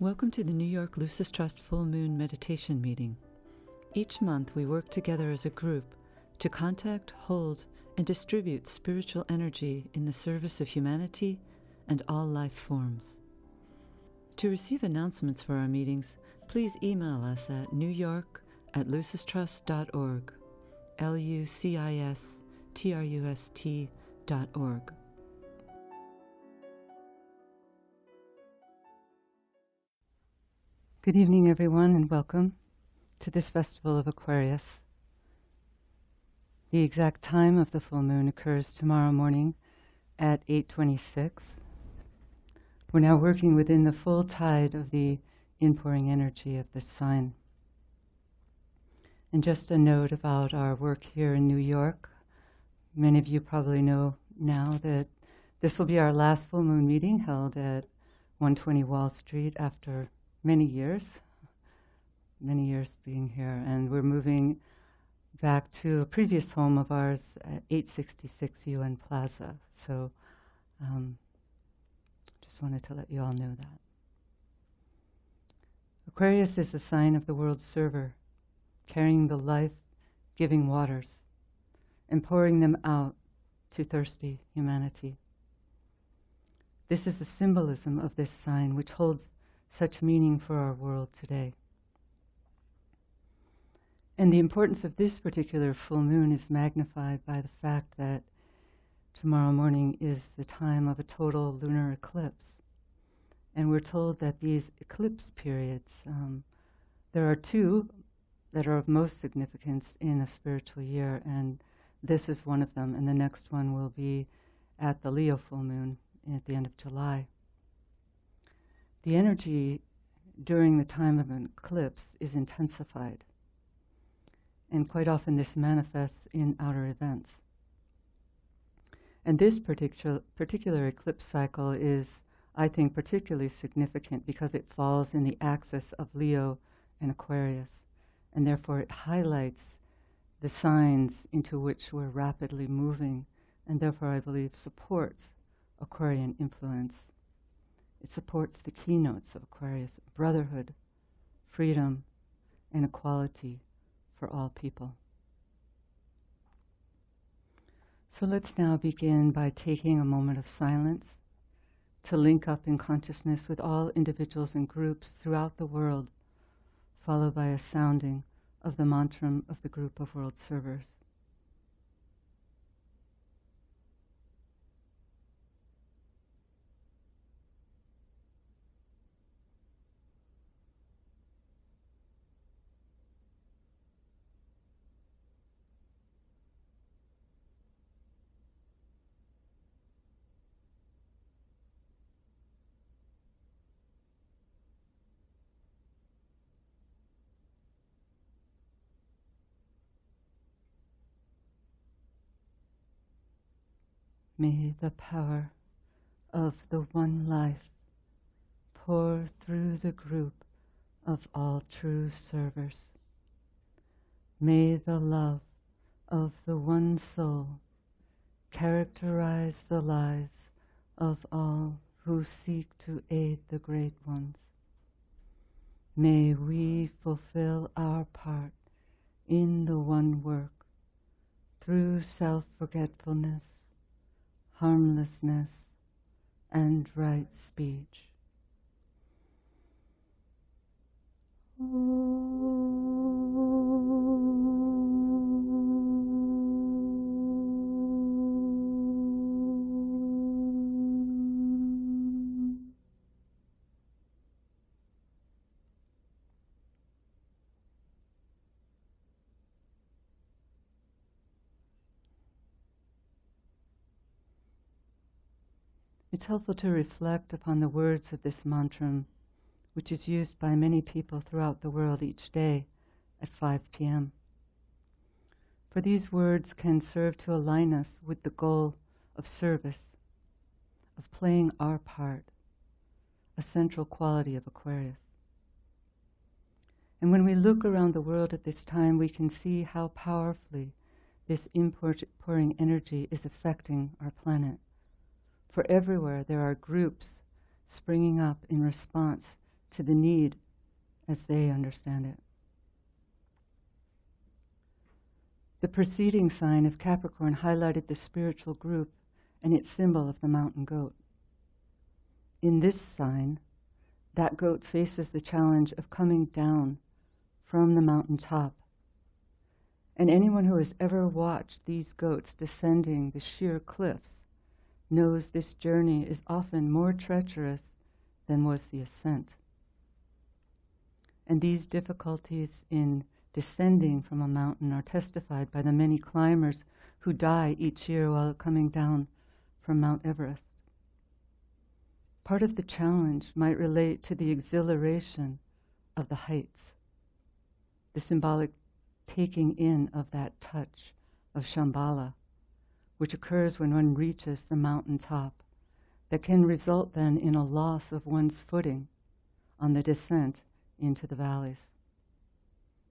Welcome to the New York Lucis Trust Full Moon Meditation Meeting. Each month, we work together as a group to contact, hold, and distribute spiritual energy in the service of humanity and all life forms. To receive announcements for our meetings, please email us at newyork at lucistrust.org, L U C I S T R U S T dot org. Good evening, everyone, and welcome to this festival of Aquarius. The exact time of the full moon occurs tomorrow morning at 8:26. We're now working within the full tide of the inpouring energy of this sign. And just a note about our work here in New York. Many of you probably know now that this will be our last full moon meeting held at 120 Wall Street after many years, many years being here, and we're moving back to a previous home of ours at 866 UN Plaza. So, um, just wanted to let you all know that. Aquarius is the sign of the world's server, carrying the life giving waters and pouring them out to thirsty humanity. This is the symbolism of this sign, which holds such meaning for our world today. And the importance of this particular full moon is magnified by the fact that tomorrow morning is the time of a total lunar eclipse. And we're told that these eclipse periods, um, there are two that are of most significance in a spiritual year, and this is one of them, and the next one will be at the Leo full moon at the end of July the energy during the time of an eclipse is intensified. And quite often this manifests in outer events. And this particular, particular eclipse cycle is, I think, particularly significant because it falls in the axis of Leo and Aquarius. And therefore it highlights the signs into which we're rapidly moving, and therefore I believe supports Aquarian influence. It supports the keynotes of Aquarius brotherhood, freedom, and equality for all people. So let's now begin by taking a moment of silence to link up in consciousness with all individuals and groups throughout the world, followed by a sounding of the mantra of the group of world servers. May the power of the one life pour through the group of all true servers. May the love of the one soul characterize the lives of all who seek to aid the great ones. May we fulfill our part in the one work through self forgetfulness harmlessness, and right speech. Oh. It's helpful to reflect upon the words of this mantra, which is used by many people throughout the world each day at 5 p.m. For these words can serve to align us with the goal of service, of playing our part, a central quality of Aquarius. And when we look around the world at this time, we can see how powerfully this import pouring energy is affecting our planet. For everywhere there are groups springing up in response to the need as they understand it. The preceding sign of Capricorn highlighted the spiritual group and its symbol of the mountain goat. In this sign, that goat faces the challenge of coming down from the mountain top. And anyone who has ever watched these goats descending the sheer cliffs knows this journey is often more treacherous than was the ascent. And these difficulties in descending from a mountain are testified by the many climbers who die each year while coming down from Mount Everest. Part of the challenge might relate to the exhilaration of the heights, the symbolic taking in of that touch of Shambhala, which occurs when one reaches the mountain top, that can result then in a loss of one's footing on the descent into the valleys.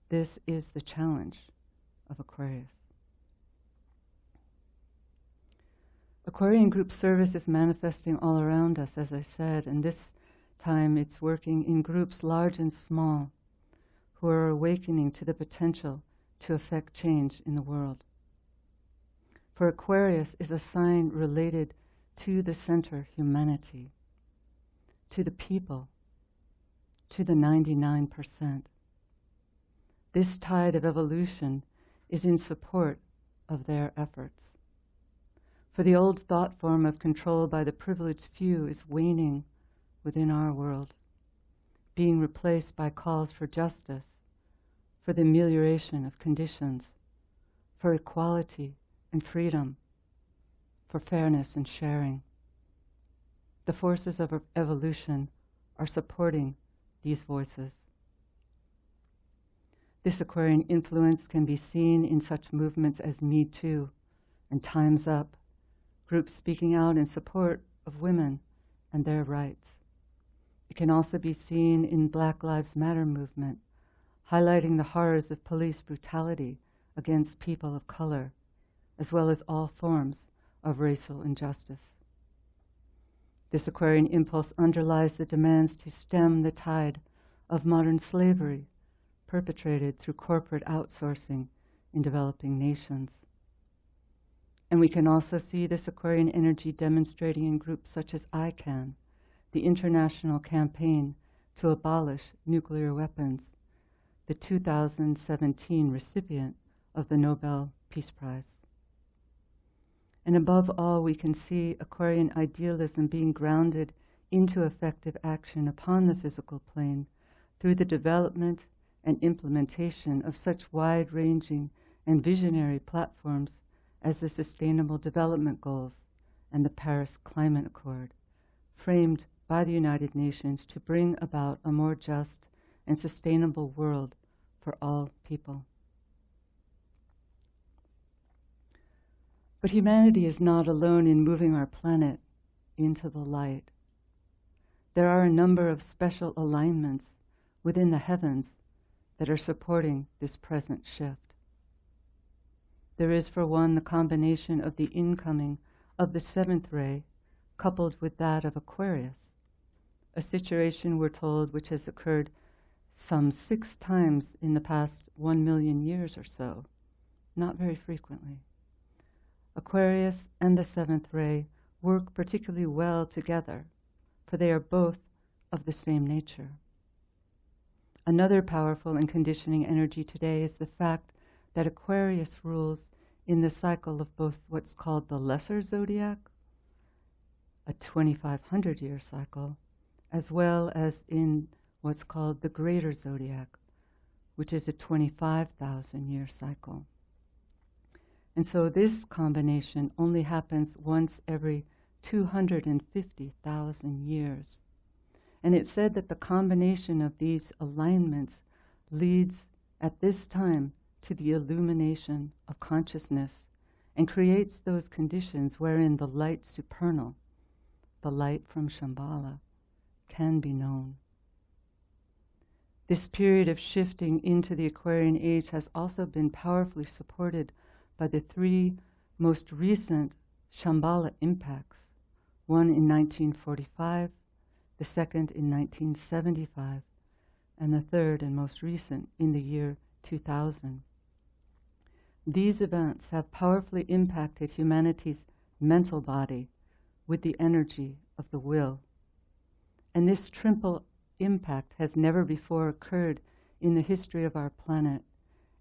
This is the challenge of Aquarius. Aquarian group service is manifesting all around us, as I said, and this time it's working in groups large and small who are awakening to the potential to affect change in the world. For Aquarius is a sign related to the center humanity, to the people, to the 99%. This tide of evolution is in support of their efforts. For the old thought form of control by the privileged few is waning within our world, being replaced by calls for justice, for the amelioration of conditions, for equality and freedom, for fairness and sharing. The forces of evolution are supporting these voices. This Aquarian influence can be seen in such movements as Me Too and Time's Up, groups speaking out in support of women and their rights. It can also be seen in Black Lives Matter movement, highlighting the horrors of police brutality against people of color, as well as all forms of racial injustice. This Aquarian impulse underlies the demands to stem the tide of modern slavery perpetrated through corporate outsourcing in developing nations. And we can also see this Aquarian energy demonstrating in groups such as ICAN, the international campaign to abolish nuclear weapons, the 2017 recipient of the Nobel Peace Prize. And above all, we can see Aquarian idealism being grounded into effective action upon the physical plane through the development and implementation of such wide ranging and visionary platforms as the Sustainable Development Goals and the Paris Climate Accord, framed by the United Nations to bring about a more just and sustainable world for all people. But humanity is not alone in moving our planet into the light. There are a number of special alignments within the heavens that are supporting this present shift. There is, for one, the combination of the incoming of the seventh ray coupled with that of Aquarius, a situation, we're told, which has occurred some six times in the past one million years or so, not very frequently. Aquarius and the seventh ray work particularly well together, for they are both of the same nature. Another powerful and conditioning energy today is the fact that Aquarius rules in the cycle of both what's called the lesser zodiac, a 2500 year cycle, as well as in what's called the greater zodiac, which is a 25,000 year cycle. And so this combination only happens once every 250,000 years. And it said that the combination of these alignments leads at this time to the illumination of consciousness and creates those conditions wherein the light supernal, the light from Shambhala, can be known. This period of shifting into the Aquarian age has also been powerfully supported by the three most recent Shambhala impacts one in 1945, the second in 1975, and the third and most recent in the year 2000. These events have powerfully impacted humanity's mental body with the energy of the will. And this triple impact has never before occurred in the history of our planet,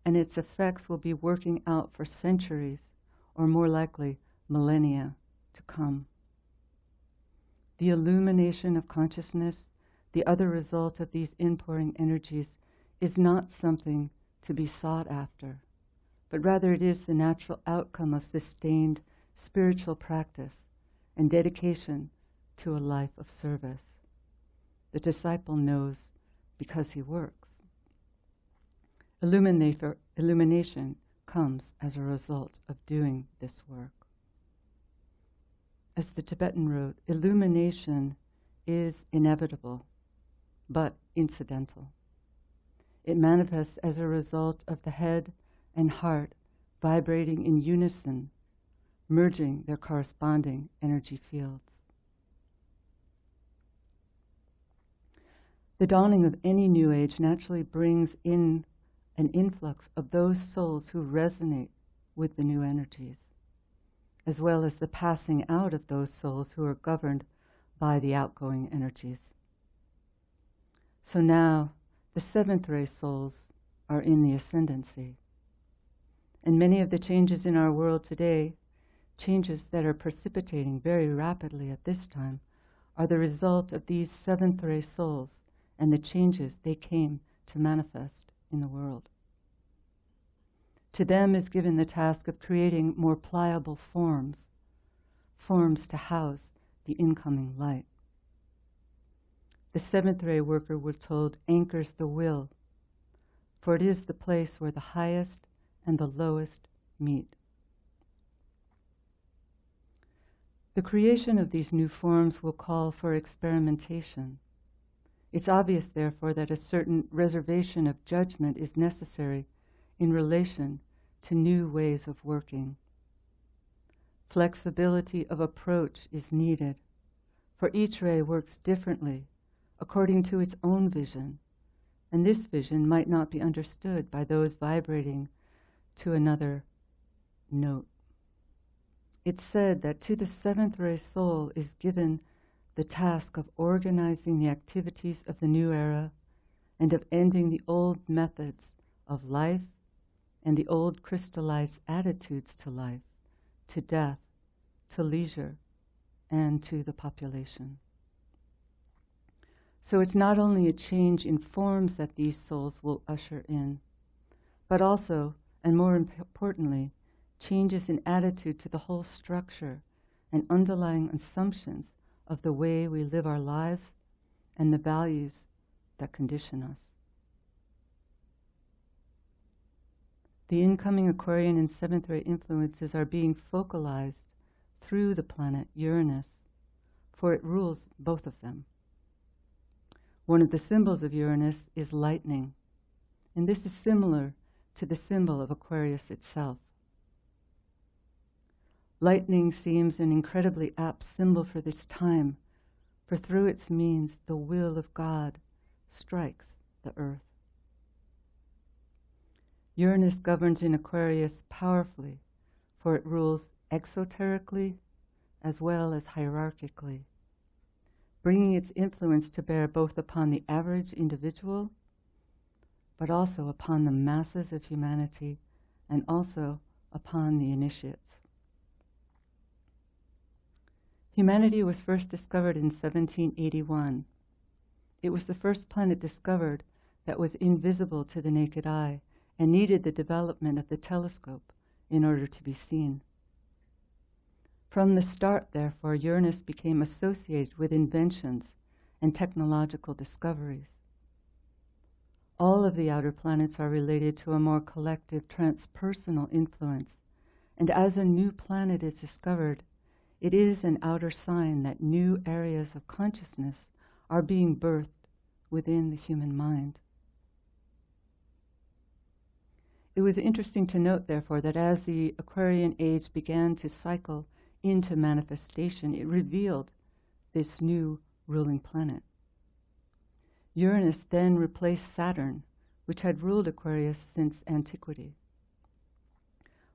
and its effects will be working out for centuries, or more likely, millennia to come. The illumination of consciousness, the other result of these inpouring energies, is not something to be sought after, but rather it is the natural outcome of sustained spiritual practice and dedication to a life of service. The disciple knows because he works. Illumination comes as a result of doing this work as the Tibetan wrote, illumination is inevitable, but incidental. It manifests as a result of the head and heart vibrating in unison, merging their corresponding energy fields. The dawning of any new age naturally brings in an influx of those souls who resonate with the new energies as well as the passing out of those souls who are governed by the outgoing energies. So now the seventh ray souls are in the ascendancy. And many of the changes in our world today, changes that are precipitating very rapidly at this time, are the result of these seventh ray souls and the changes they came to manifest in the world. To them is given the task of creating more pliable forms, forms to house the incoming light. The seventh ray worker, we're told, anchors the will, for it is the place where the highest and the lowest meet. The creation of these new forms will call for experimentation. It's obvious, therefore, that a certain reservation of judgment is necessary in relation to new ways of working. Flexibility of approach is needed, for each ray works differently according to its own vision, and this vision might not be understood by those vibrating to another note. It's said that to the seventh ray soul is given the task of organizing the activities of the new era and of ending the old methods of life and the old crystallized attitudes to life, to death, to leisure, and to the population. So it's not only a change in forms that these souls will usher in, but also, and more importantly, changes in attitude to the whole structure and underlying assumptions of the way we live our lives and the values that condition us. The incoming Aquarian and seventh ray influences are being focalized through the planet Uranus, for it rules both of them. One of the symbols of Uranus is lightning, and this is similar to the symbol of Aquarius itself. Lightning seems an incredibly apt symbol for this time, for through its means the will of God strikes the earth. Uranus governs in Aquarius powerfully, for it rules exoterically as well as hierarchically, bringing its influence to bear both upon the average individual, but also upon the masses of humanity and also upon the initiates. Humanity was first discovered in 1781. It was the first planet discovered that was invisible to the naked eye and needed the development of the telescope in order to be seen. From the start, therefore, Uranus became associated with inventions and technological discoveries. All of the outer planets are related to a more collective transpersonal influence, and as a new planet is discovered, it is an outer sign that new areas of consciousness are being birthed within the human mind. It was interesting to note, therefore, that as the Aquarian age began to cycle into manifestation, it revealed this new ruling planet. Uranus then replaced Saturn, which had ruled Aquarius since antiquity.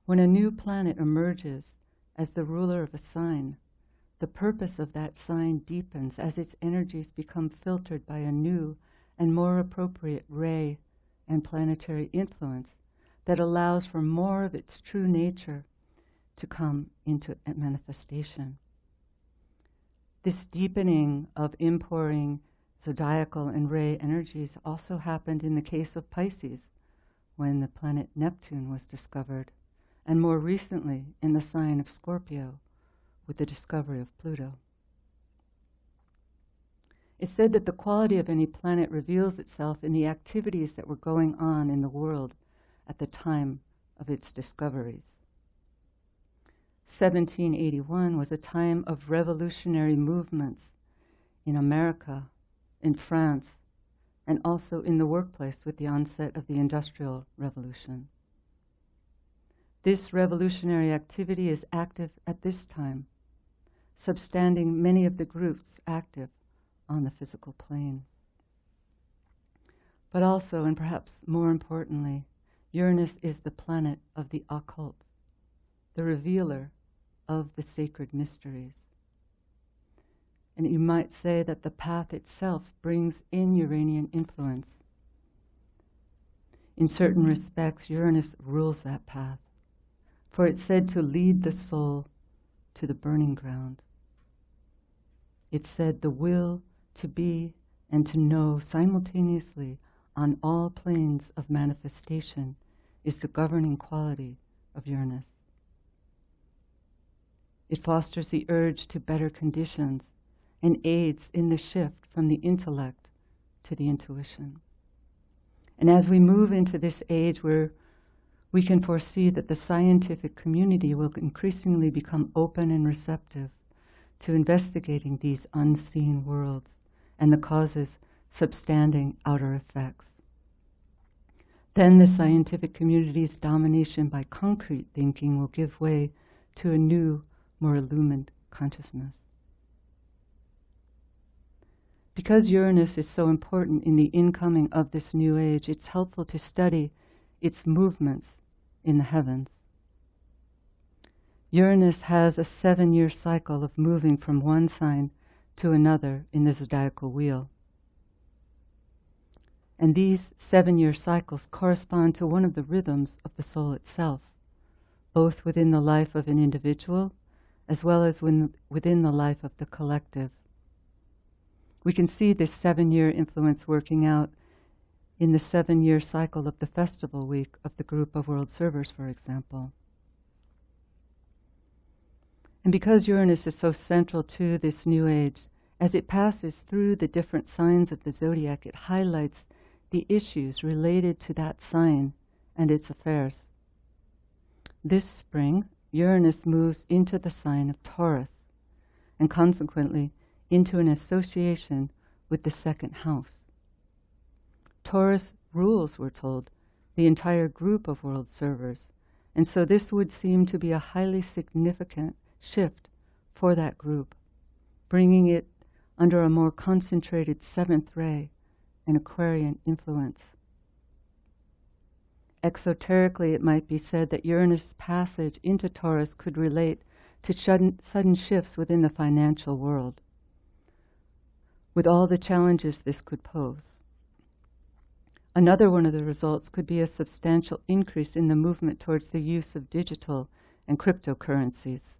When a new planet emerges as the ruler of a sign, the purpose of that sign deepens as its energies become filtered by a new and more appropriate ray and planetary influence that allows for more of its true nature to come into manifestation. This deepening of inpouring zodiacal and ray energies also happened in the case of Pisces when the planet Neptune was discovered, and more recently in the sign of Scorpio with the discovery of Pluto. It's said that the quality of any planet reveals itself in the activities that were going on in the world at the time of its discoveries. 1781 was a time of revolutionary movements in America, in France, and also in the workplace with the onset of the Industrial Revolution. This revolutionary activity is active at this time, substanding many of the groups active on the physical plane. But also, and perhaps more importantly, Uranus is the planet of the occult, the revealer of the sacred mysteries. And you might say that the path itself brings in Uranian influence. In certain respects, Uranus rules that path, for it said to lead the soul to the burning ground. It said the will to be and to know simultaneously on all planes of manifestation is the governing quality of Uranus. It fosters the urge to better conditions and aids in the shift from the intellect to the intuition. And as we move into this age where we can foresee that the scientific community will increasingly become open and receptive to investigating these unseen worlds and the causes substanding outer effects. Then the scientific community's domination by concrete thinking will give way to a new, more illumined consciousness. Because Uranus is so important in the incoming of this new age, it's helpful to study its movements in the heavens. Uranus has a seven year cycle of moving from one sign to another in the zodiacal wheel. And these seven year cycles correspond to one of the rhythms of the soul itself, both within the life of an individual as well as within the life of the collective. We can see this seven year influence working out in the seven year cycle of the festival week of the group of world servers, for example. And because Uranus is so central to this new age, as it passes through the different signs of the zodiac, it highlights the issues related to that sign and its affairs. This spring, Uranus moves into the sign of Taurus, and consequently into an association with the second house. Taurus rules, we're told, the entire group of world servers, and so this would seem to be a highly significant shift for that group, bringing it under a more concentrated seventh ray an Aquarian influence. Exoterically, it might be said that Uranus' passage into Taurus could relate to sudden shifts within the financial world, with all the challenges this could pose. Another one of the results could be a substantial increase in the movement towards the use of digital and cryptocurrencies.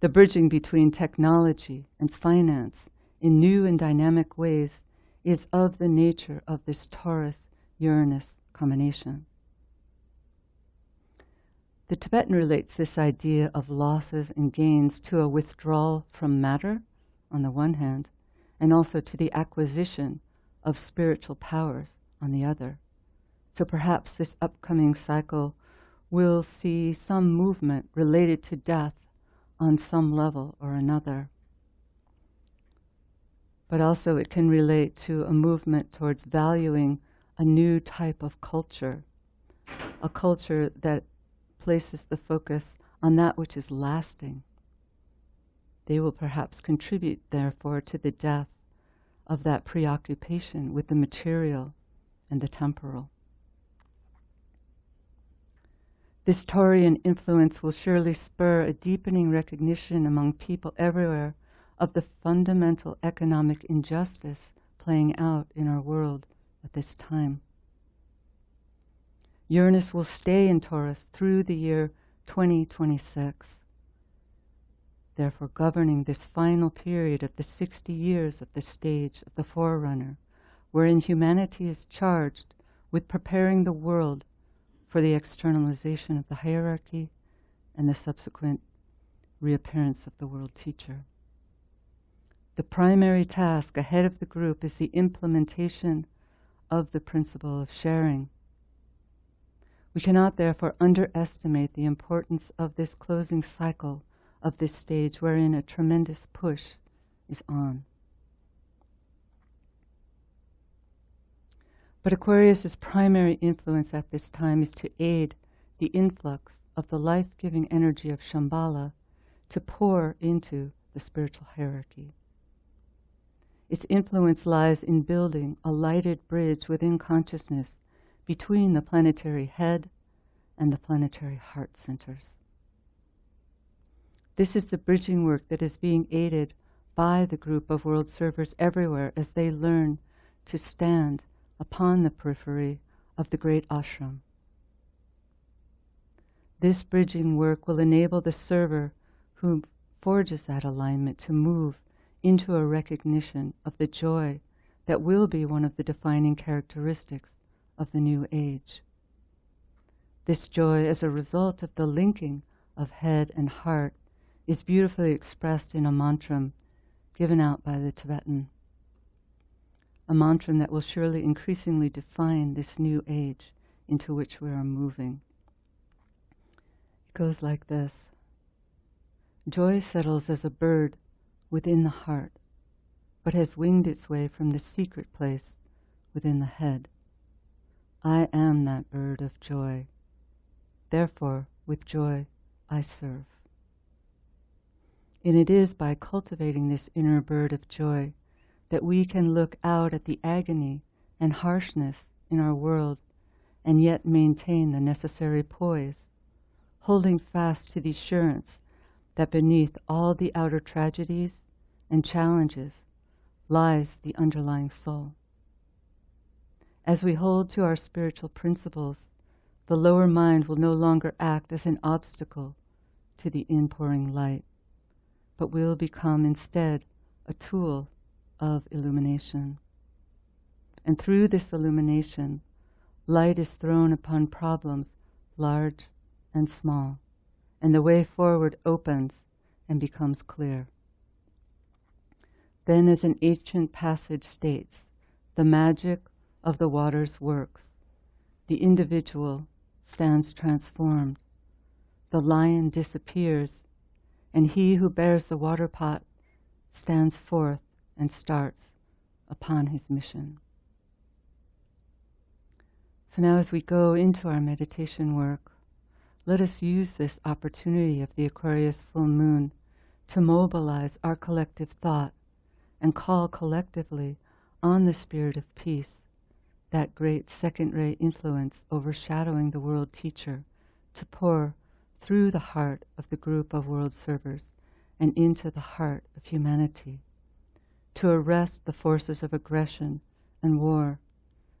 The bridging between technology and finance in new and dynamic ways is of the nature of this Taurus Uranus combination. The Tibetan relates this idea of losses and gains to a withdrawal from matter, on the one hand, and also to the acquisition of spiritual powers, on the other. So perhaps this upcoming cycle will see some movement related to death on some level or another but also it can relate to a movement towards valuing a new type of culture, a culture that places the focus on that which is lasting. They will perhaps contribute, therefore, to the death of that preoccupation with the material and the temporal. This Taurian influence will surely spur a deepening recognition among people everywhere of the fundamental economic injustice playing out in our world at this time. Uranus will stay in Taurus through the year 2026, therefore governing this final period of the 60 years of the stage of the Forerunner, wherein humanity is charged with preparing the world for the externalization of the hierarchy and the subsequent reappearance of the world teacher. The primary task ahead of the group is the implementation of the principle of sharing. We cannot therefore underestimate the importance of this closing cycle of this stage wherein a tremendous push is on. But Aquarius's primary influence at this time is to aid the influx of the life giving energy of Shambhala to pour into the spiritual hierarchy. Its influence lies in building a lighted bridge within consciousness between the planetary head and the planetary heart centers. This is the bridging work that is being aided by the group of world servers everywhere as they learn to stand upon the periphery of the great ashram. This bridging work will enable the server who forges that alignment to move into a recognition of the joy that will be one of the defining characteristics of the new age. This joy, as a result of the linking of head and heart, is beautifully expressed in a mantra given out by the Tibetan. A mantra that will surely increasingly define this new age into which we are moving. It goes like this Joy settles as a bird within the heart, but has winged its way from the secret place within the head. I am that bird of joy. Therefore, with joy, I serve. And it is by cultivating this inner bird of joy that we can look out at the agony and harshness in our world and yet maintain the necessary poise, holding fast to the assurance that beneath all the outer tragedies and challenges lies the underlying soul. As we hold to our spiritual principles, the lower mind will no longer act as an obstacle to the inpouring light, but will become instead a tool of illumination. And through this illumination, light is thrown upon problems large and small, and the way forward opens and becomes clear. Then, as an ancient passage states, the magic of the waters works. The individual stands transformed. The lion disappears, and he who bears the water pot stands forth and starts upon his mission. So now, as we go into our meditation work, let us use this opportunity of the Aquarius full moon to mobilize our collective thought and call collectively on the spirit of peace, that great second ray influence overshadowing the world teacher, to pour through the heart of the group of world servers and into the heart of humanity, to arrest the forces of aggression and war,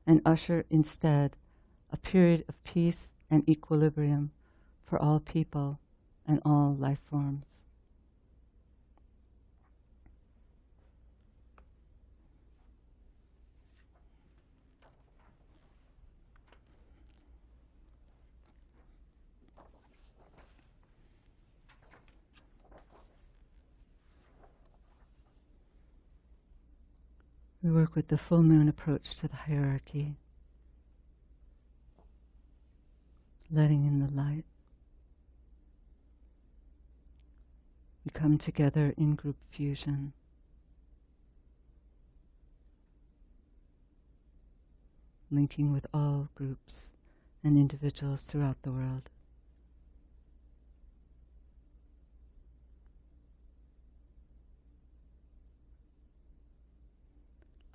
and usher instead a period of peace and equilibrium for all people and all life forms. We work with the full moon approach to the hierarchy, letting in the light. We come together in group fusion. Linking with all groups and individuals throughout the world.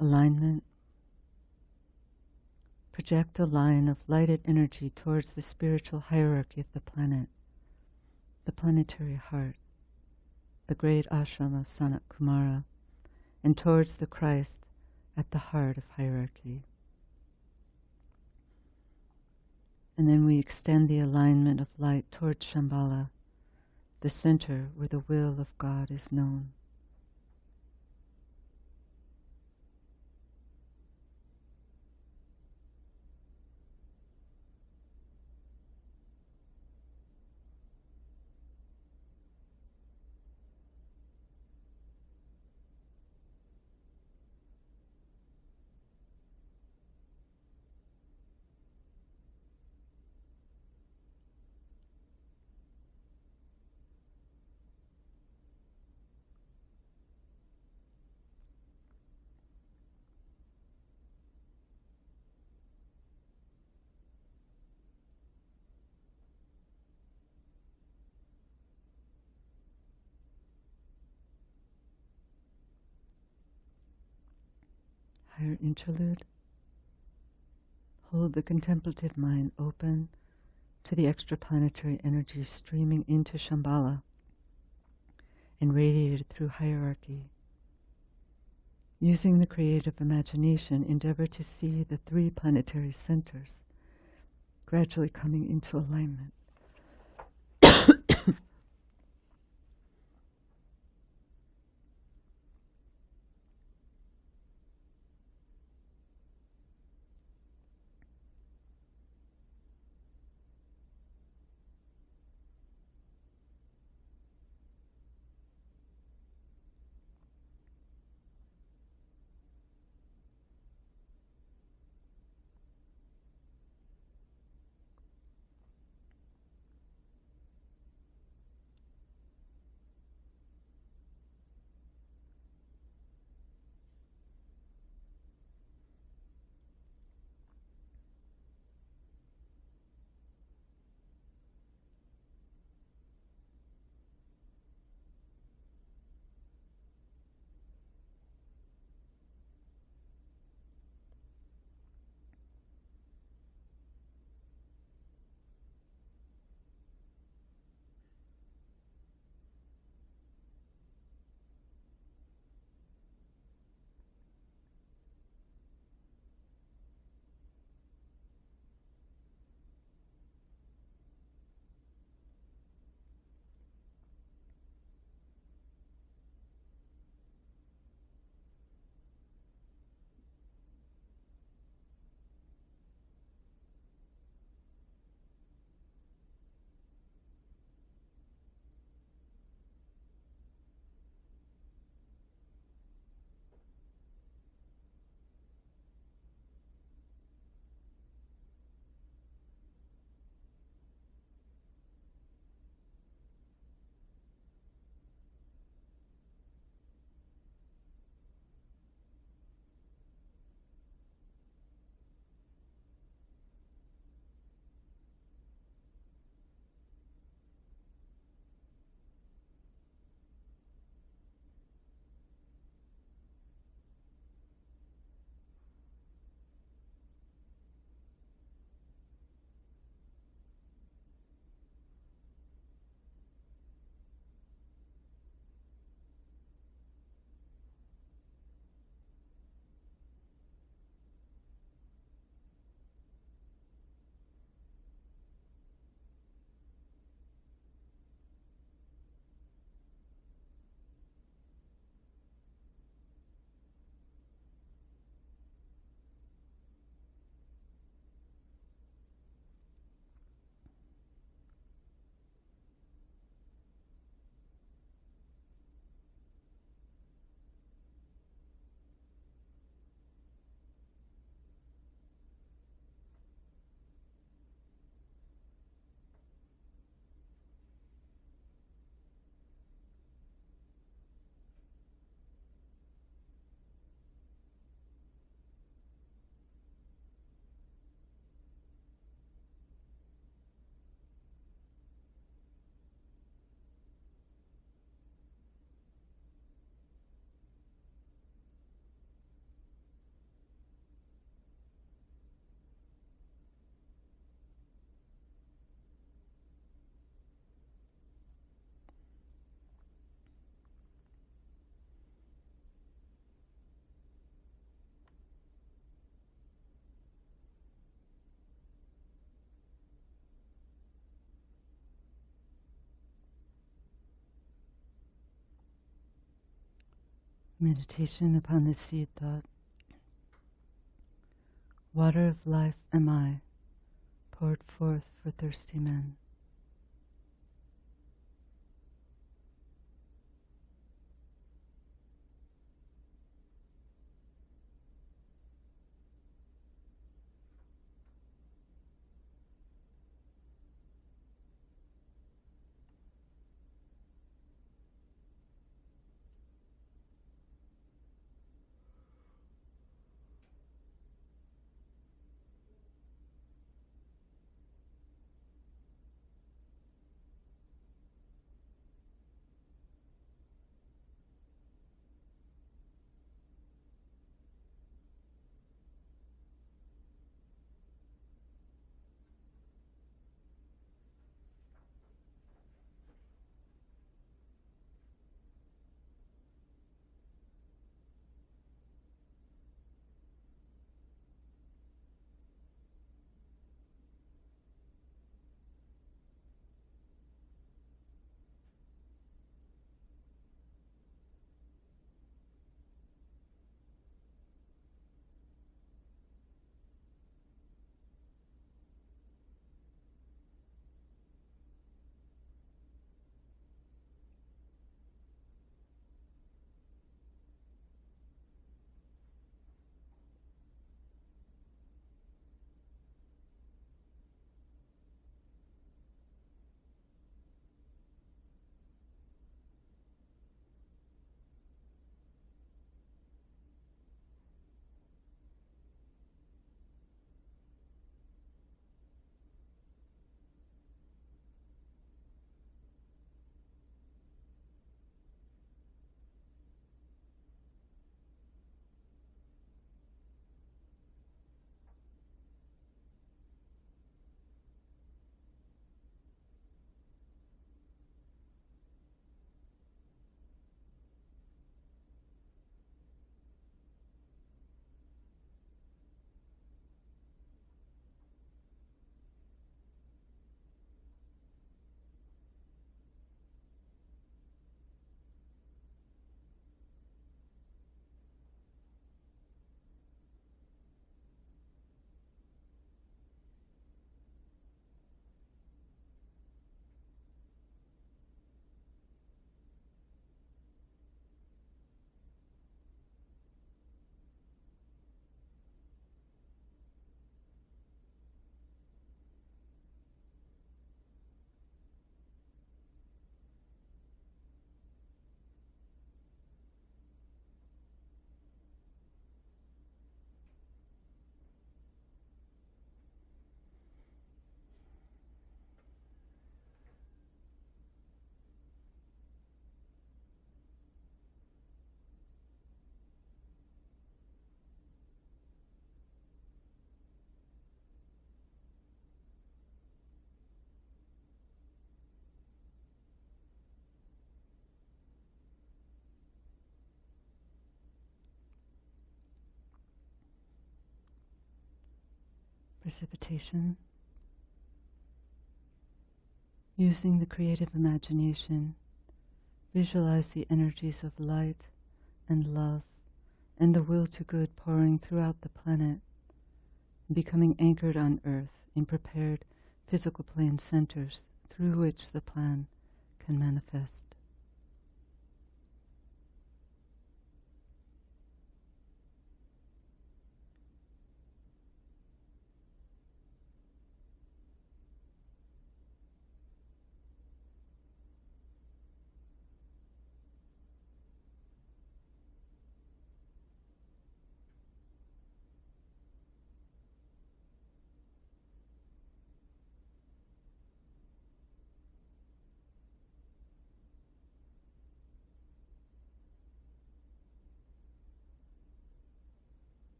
Alignment. Project a line of lighted energy towards the spiritual hierarchy of the planet, the planetary heart, the great ashram of Sanat Kumara, and towards the Christ at the heart of hierarchy. And then we extend the alignment of light towards Shambhala, the center where the will of God is known. Higher interlude. Hold the contemplative mind open to the extraplanetary energy streaming into Shambhala and radiated through hierarchy. Using the creative imagination, endeavor to see the three planetary centers gradually coming into alignment. Meditation upon the seed thought. Water of life am I, poured forth for thirsty men. Precipitation, using the creative imagination, visualize the energies of light and love and the will to good pouring throughout the planet, becoming anchored on earth in prepared physical plane centers through which the plan can manifest.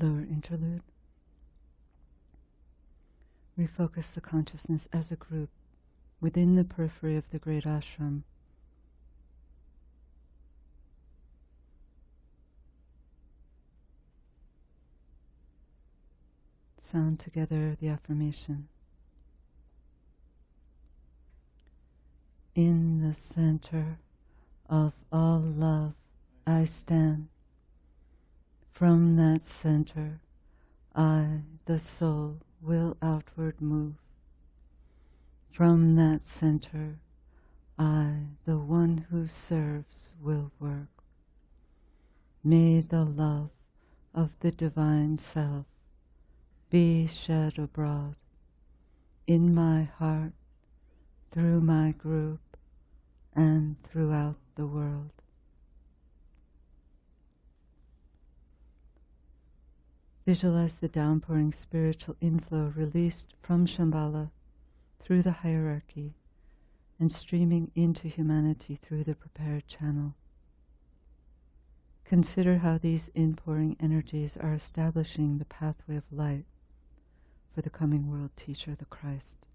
Lower interlude. Refocus the consciousness as a group within the periphery of the great ashram. Sound together the affirmation. In the center of all love, I stand. From that center, I, the soul, will outward move. From that center, I, the one who serves, will work. May the love of the Divine Self be shed abroad in my heart, through my group, and throughout the world. Visualize the downpouring spiritual inflow released from Shambhala through the hierarchy and streaming into humanity through the prepared channel. Consider how these inpouring energies are establishing the pathway of light for the coming world teacher, the Christ.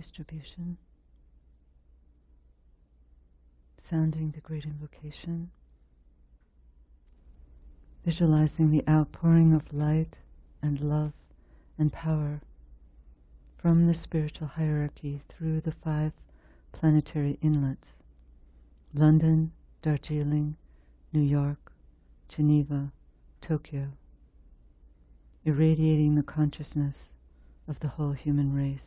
Distribution, sounding the great invocation, visualizing the outpouring of light and love and power from the spiritual hierarchy through the five planetary inlets London, Darjeeling, New York, Geneva, Tokyo, irradiating the consciousness of the whole human race.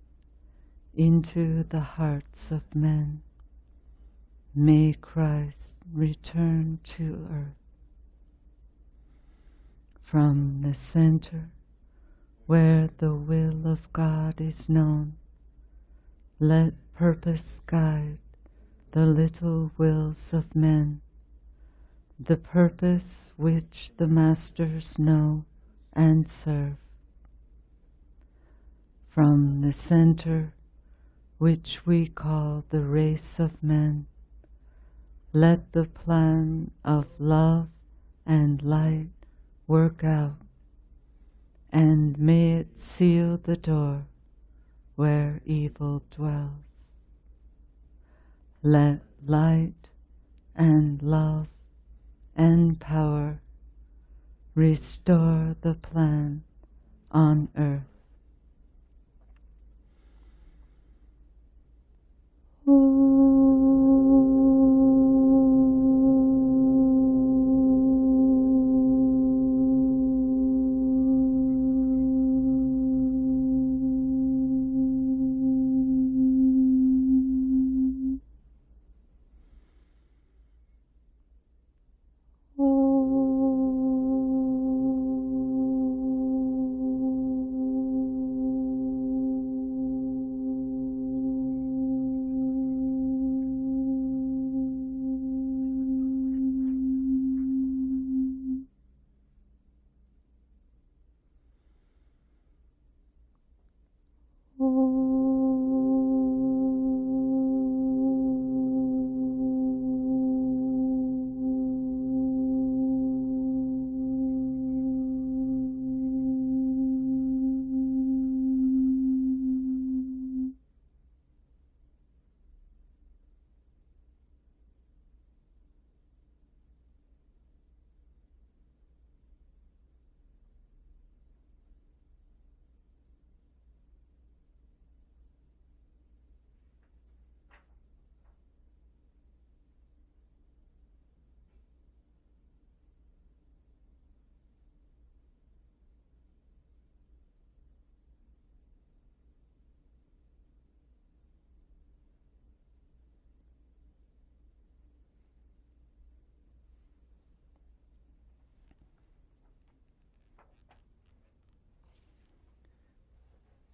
into the hearts of men. May Christ return to earth. From the center where the will of God is known, let purpose guide the little wills of men, the purpose which the masters know and serve. From the center which we call the race of men, let the plan of love and light work out, and may it seal the door where evil dwells. Let light and love and power restore the plan on earth.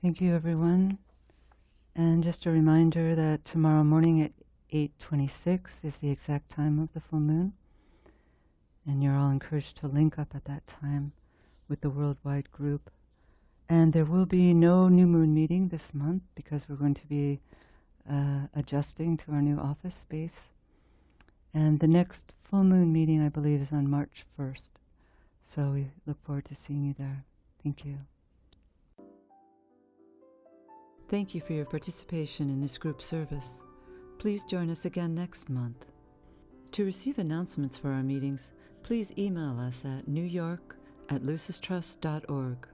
Thank you, everyone. And just a reminder that tomorrow morning at 8:26 is the exact time of the full moon, and you're all encouraged to link up at that time with the worldwide group. And there will be no new moon meeting this month because we're going to be uh, adjusting to our new office space. And the next full moon meeting, I believe, is on March 1st. So we look forward to seeing you there. Thank you. Thank you for your participation in this group service. Please join us again next month. To receive announcements for our meetings, please email us at newyork at lucistrust.org.